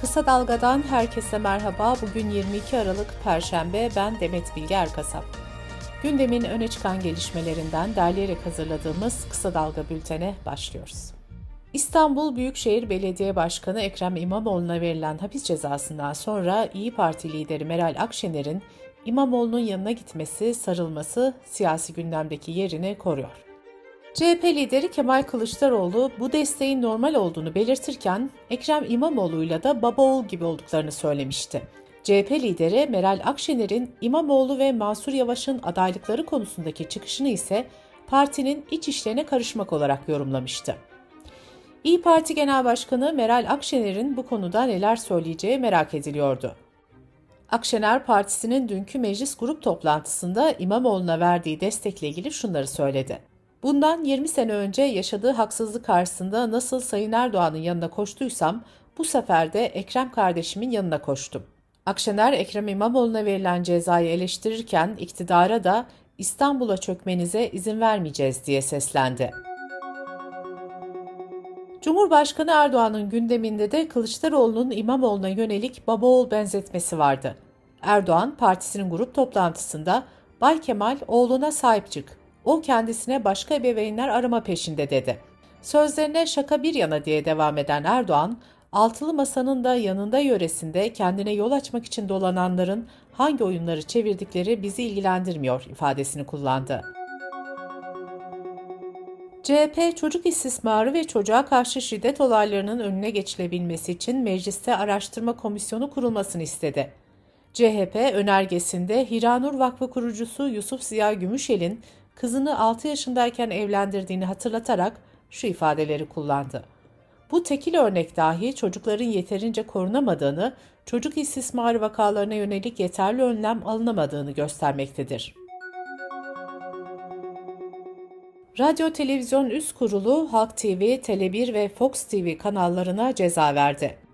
Kısa Dalga'dan herkese merhaba. Bugün 22 Aralık Perşembe. Ben Demet Bilge Erkasap. Gündemin öne çıkan gelişmelerinden derleyerek hazırladığımız Kısa Dalga bültene başlıyoruz. İstanbul Büyükşehir Belediye Başkanı Ekrem İmamoğlu'na verilen hapis cezasından sonra İyi Parti lideri Meral Akşener'in İmamoğlu'nun yanına gitmesi, sarılması siyasi gündemdeki yerini koruyor. CHP lideri Kemal Kılıçdaroğlu bu desteğin normal olduğunu belirtirken Ekrem İmamoğlu'yla da baba oğul gibi olduklarını söylemişti. CHP lideri Meral Akşener'in İmamoğlu ve Mansur Yavaş'ın adaylıkları konusundaki çıkışını ise partinin iç işlerine karışmak olarak yorumlamıştı. İyi Parti Genel Başkanı Meral Akşener'in bu konuda neler söyleyeceği merak ediliyordu. Akşener Partisi'nin dünkü meclis grup toplantısında İmamoğlu'na verdiği destekle ilgili şunları söyledi. Bundan 20 sene önce yaşadığı haksızlık karşısında nasıl Sayın Erdoğan'ın yanına koştuysam bu sefer de Ekrem kardeşimin yanına koştum. Akşener Ekrem İmamoğlu'na verilen cezayı eleştirirken iktidara da İstanbul'a çökmenize izin vermeyeceğiz diye seslendi. Cumhurbaşkanı Erdoğan'ın gündeminde de Kılıçdaroğlu'nun İmamoğlu'na yönelik baba oğul benzetmesi vardı. Erdoğan partisinin grup toplantısında Bay Kemal oğluna sahip çık, o kendisine başka ebeveynler arama peşinde dedi. Sözlerine şaka bir yana diye devam eden Erdoğan, altılı masanın da yanında yöresinde kendine yol açmak için dolananların hangi oyunları çevirdikleri bizi ilgilendirmiyor ifadesini kullandı. CHP çocuk istismarı ve çocuğa karşı şiddet olaylarının önüne geçilebilmesi için mecliste araştırma komisyonu kurulmasını istedi. CHP önergesinde Hiranur Vakfı kurucusu Yusuf Ziya Gümüşel'in kızını 6 yaşındayken evlendirdiğini hatırlatarak şu ifadeleri kullandı. Bu tekil örnek dahi çocukların yeterince korunamadığını, çocuk istismarı vakalarına yönelik yeterli önlem alınamadığını göstermektedir. Radyo Televizyon Üst Kurulu Halk TV, Tele1 ve Fox TV kanallarına ceza verdi.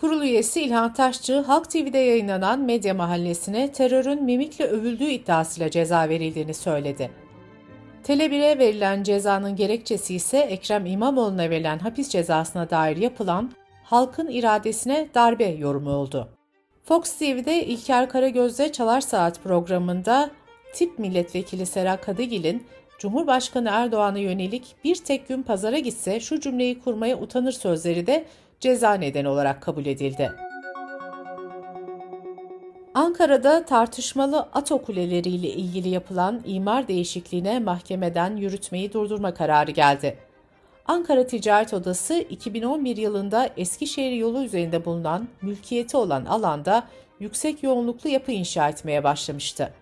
Kurul üyesi İlhan Taşçı, Halk TV'de yayınlanan Medya Mahallesi'ne terörün mimikle övüldüğü iddiasıyla ceza verildiğini söyledi. Tele1'e verilen cezanın gerekçesi ise Ekrem İmamoğlu'na verilen hapis cezasına dair yapılan halkın iradesine darbe yorumu oldu. Fox TV'de İlker Karagöz'de Çalar Saat programında tip milletvekili Sera Kadıgil'in Cumhurbaşkanı Erdoğan'a yönelik bir tek gün pazara gitse şu cümleyi kurmaya utanır sözleri de ceza nedeni olarak kabul edildi. Ankara'da tartışmalı ato kuleleriyle ilgili yapılan imar değişikliğine mahkemeden yürütmeyi durdurma kararı geldi. Ankara Ticaret Odası 2011 yılında Eskişehir yolu üzerinde bulunan mülkiyeti olan alanda yüksek yoğunluklu yapı inşa etmeye başlamıştı.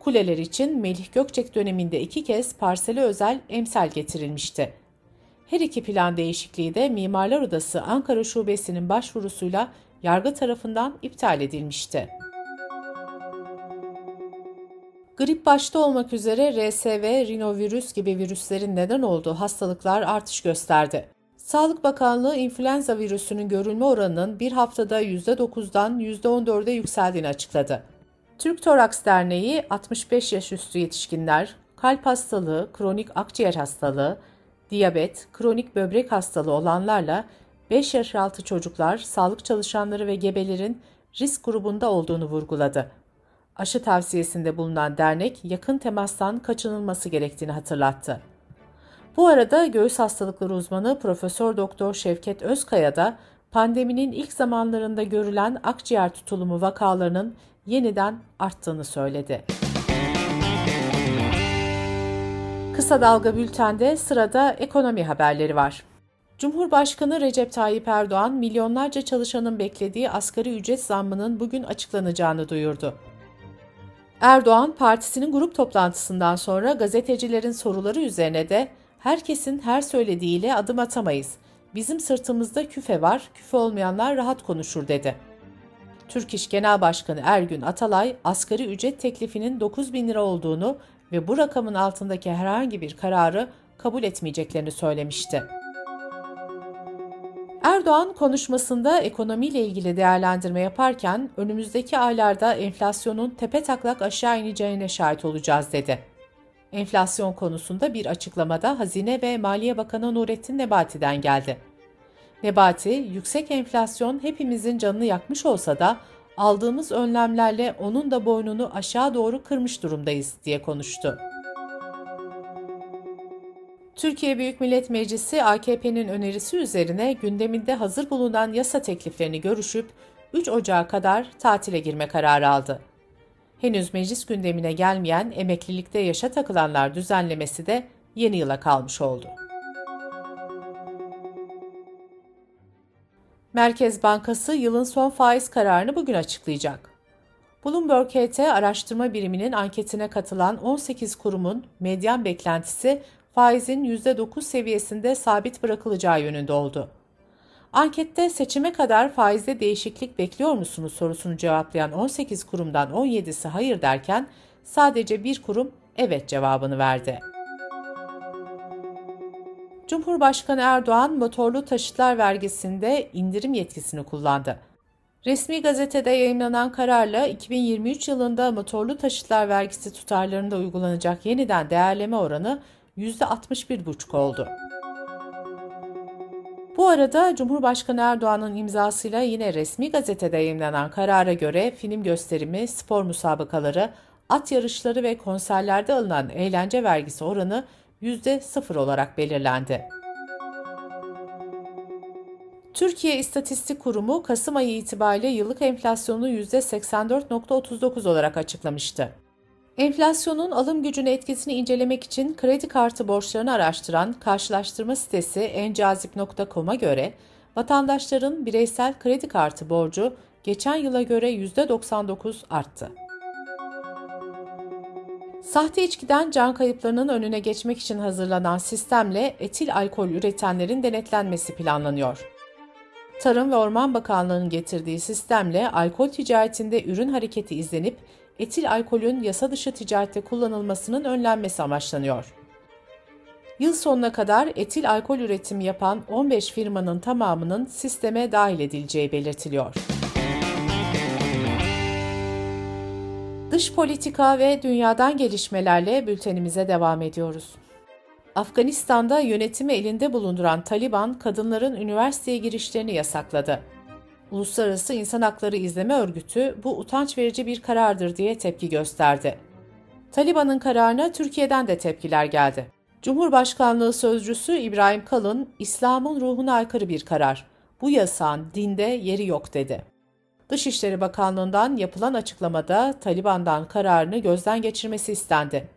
Kuleler için Melih Gökçek döneminde iki kez parsele özel emsal getirilmişti. Her iki plan değişikliği de Mimarlar Odası Ankara Şubesi'nin başvurusuyla yargı tarafından iptal edilmişti. Grip başta olmak üzere RSV, rinovirüs gibi virüslerin neden olduğu hastalıklar artış gösterdi. Sağlık Bakanlığı influenza virüsünün görülme oranının bir haftada %9'dan %14'e yükseldiğini açıkladı. Türk Toraks Derneği 65 yaş üstü yetişkinler, kalp hastalığı, kronik akciğer hastalığı, diyabet, kronik böbrek hastalığı olanlarla 5 yaş altı çocuklar, sağlık çalışanları ve gebelerin risk grubunda olduğunu vurguladı. Aşı tavsiyesinde bulunan dernek yakın temastan kaçınılması gerektiğini hatırlattı. Bu arada göğüs hastalıkları uzmanı Profesör Doktor Şevket Özkaya da pandeminin ilk zamanlarında görülen akciğer tutulumu vakalarının yeniden arttığını söyledi. Kısa Dalga Bülten'de sırada ekonomi haberleri var. Cumhurbaşkanı Recep Tayyip Erdoğan milyonlarca çalışanın beklediği asgari ücret zammının bugün açıklanacağını duyurdu. Erdoğan partisinin grup toplantısından sonra gazetecilerin soruları üzerine de herkesin her söylediğiyle adım atamayız. Bizim sırtımızda küfe var, küfe olmayanlar rahat konuşur dedi. Türk İş Genel Başkanı Ergün Atalay, asgari ücret teklifinin 9 bin lira olduğunu ve bu rakamın altındaki herhangi bir kararı kabul etmeyeceklerini söylemişti. Erdoğan konuşmasında ekonomiyle ilgili değerlendirme yaparken önümüzdeki aylarda enflasyonun tepe taklak aşağı ineceğine şahit olacağız dedi. Enflasyon konusunda bir açıklamada Hazine ve Maliye Bakanı Nurettin Nebati'den geldi. Nebati, yüksek enflasyon hepimizin canını yakmış olsa da aldığımız önlemlerle onun da boynunu aşağı doğru kırmış durumdayız diye konuştu. Türkiye Büyük Millet Meclisi AKP'nin önerisi üzerine gündeminde hazır bulunan yasa tekliflerini görüşüp 3 Ocağı kadar tatile girme kararı aldı. Henüz meclis gündemine gelmeyen emeklilikte yaşa takılanlar düzenlemesi de yeni yıla kalmış oldu. Merkez Bankası yılın son faiz kararını bugün açıklayacak. Bloomberg HT araştırma biriminin anketine katılan 18 kurumun medyan beklentisi faizin %9 seviyesinde sabit bırakılacağı yönünde oldu. Ankette seçime kadar faizde değişiklik bekliyor musunuz sorusunu cevaplayan 18 kurumdan 17'si hayır derken sadece bir kurum evet cevabını verdi. Cumhurbaşkanı Erdoğan motorlu taşıtlar vergisinde indirim yetkisini kullandı. Resmi gazetede yayınlanan kararla 2023 yılında motorlu taşıtlar vergisi tutarlarında uygulanacak yeniden değerleme oranı %61,5 oldu. Bu arada Cumhurbaşkanı Erdoğan'ın imzasıyla yine resmi gazetede yayınlanan karara göre film gösterimi, spor musabakaları, at yarışları ve konserlerde alınan eğlence vergisi oranı %0 olarak belirlendi. Türkiye İstatistik Kurumu Kasım ayı itibariyle yıllık enflasyonu %84.39 olarak açıklamıştı. Enflasyonun alım gücüne etkisini incelemek için kredi kartı borçlarını araştıran karşılaştırma sitesi encazip.com'a göre vatandaşların bireysel kredi kartı borcu geçen yıla göre %99 arttı. Sahte içkiden can kayıplarının önüne geçmek için hazırlanan sistemle etil alkol üretenlerin denetlenmesi planlanıyor. Tarım ve Orman Bakanlığı'nın getirdiği sistemle alkol ticaretinde ürün hareketi izlenip etil alkolün yasa dışı ticarette kullanılmasının önlenmesi amaçlanıyor. Yıl sonuna kadar etil alkol üretimi yapan 15 firmanın tamamının sisteme dahil edileceği belirtiliyor. Dış politika ve dünyadan gelişmelerle bültenimize devam ediyoruz. Afganistan'da yönetimi elinde bulunduran Taliban, kadınların üniversiteye girişlerini yasakladı. Uluslararası İnsan Hakları İzleme Örgütü bu utanç verici bir karardır diye tepki gösterdi. Taliban'ın kararına Türkiye'den de tepkiler geldi. Cumhurbaşkanlığı sözcüsü İbrahim Kalın, İslam'ın ruhuna aykırı bir karar. Bu yasağın dinde yeri yok dedi. Dışişleri Bakanlığı'ndan yapılan açıklamada Taliban'dan kararını gözden geçirmesi istendi.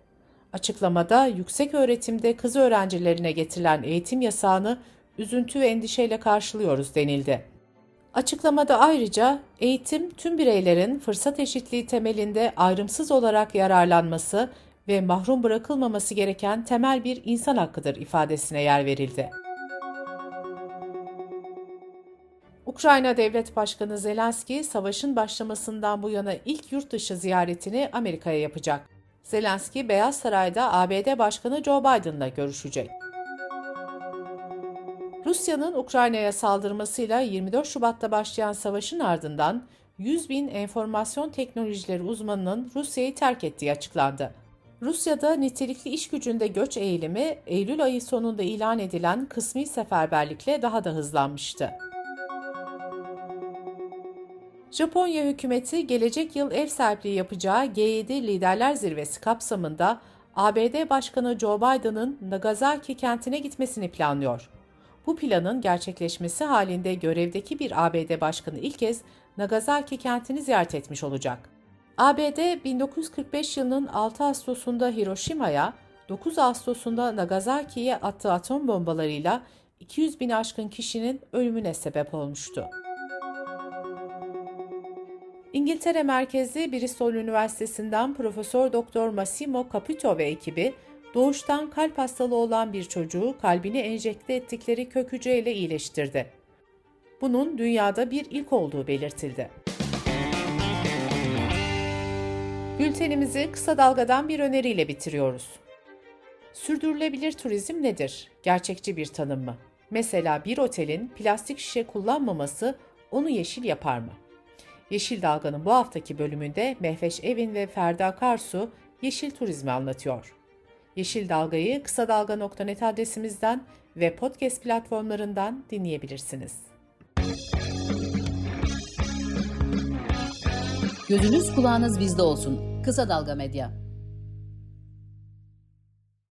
Açıklamada yüksek öğretimde kız öğrencilerine getirilen eğitim yasağını üzüntü ve endişeyle karşılıyoruz denildi. Açıklamada ayrıca eğitim tüm bireylerin fırsat eşitliği temelinde ayrımsız olarak yararlanması ve mahrum bırakılmaması gereken temel bir insan hakkıdır ifadesine yer verildi. Ukrayna Devlet Başkanı Zelenski, savaşın başlamasından bu yana ilk yurt dışı ziyaretini Amerika'ya yapacak. Zelenski, Beyaz Saray'da ABD Başkanı Joe Biden'la görüşecek. Rusya'nın Ukrayna'ya saldırmasıyla 24 Şubat'ta başlayan savaşın ardından 100 bin enformasyon teknolojileri uzmanının Rusya'yı terk ettiği açıklandı. Rusya'da nitelikli iş gücünde göç eğilimi Eylül ayı sonunda ilan edilen kısmi seferberlikle daha da hızlanmıştı. Japonya hükümeti gelecek yıl ev sahipliği yapacağı G7 Liderler Zirvesi kapsamında ABD Başkanı Joe Biden'ın Nagasaki kentine gitmesini planlıyor. Bu planın gerçekleşmesi halinde görevdeki bir ABD başkanı ilk kez Nagasaki kentini ziyaret etmiş olacak. ABD 1945 yılının 6 Ağustos'unda Hiroşima'ya, 9 Ağustos'unda Nagasaki'ye attığı atom bombalarıyla 200 bin aşkın kişinin ölümüne sebep olmuştu. İngiltere merkezli Bristol Üniversitesi'nden Profesör Doktor Massimo Caputo ve ekibi doğuştan kalp hastalığı olan bir çocuğu kalbini enjekte ettikleri kök hücreyle iyileştirdi. Bunun dünyada bir ilk olduğu belirtildi. Bültenimizi kısa dalgadan bir öneriyle bitiriyoruz. Sürdürülebilir turizm nedir? Gerçekçi bir tanım mı? Mesela bir otelin plastik şişe kullanmaması onu yeşil yapar mı? Yeşil Dalga'nın bu haftaki bölümünde Mehveş Evin ve Ferda Karsu yeşil turizmi anlatıyor. Yeşil Dalga'yı kısa dalga.net adresimizden ve podcast platformlarından dinleyebilirsiniz. Gözünüz kulağınız bizde olsun. Kısa Dalga Medya.